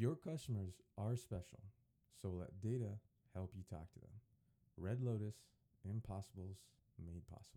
Your customers are special, so let data help you talk to them. Red Lotus, impossibles made possible.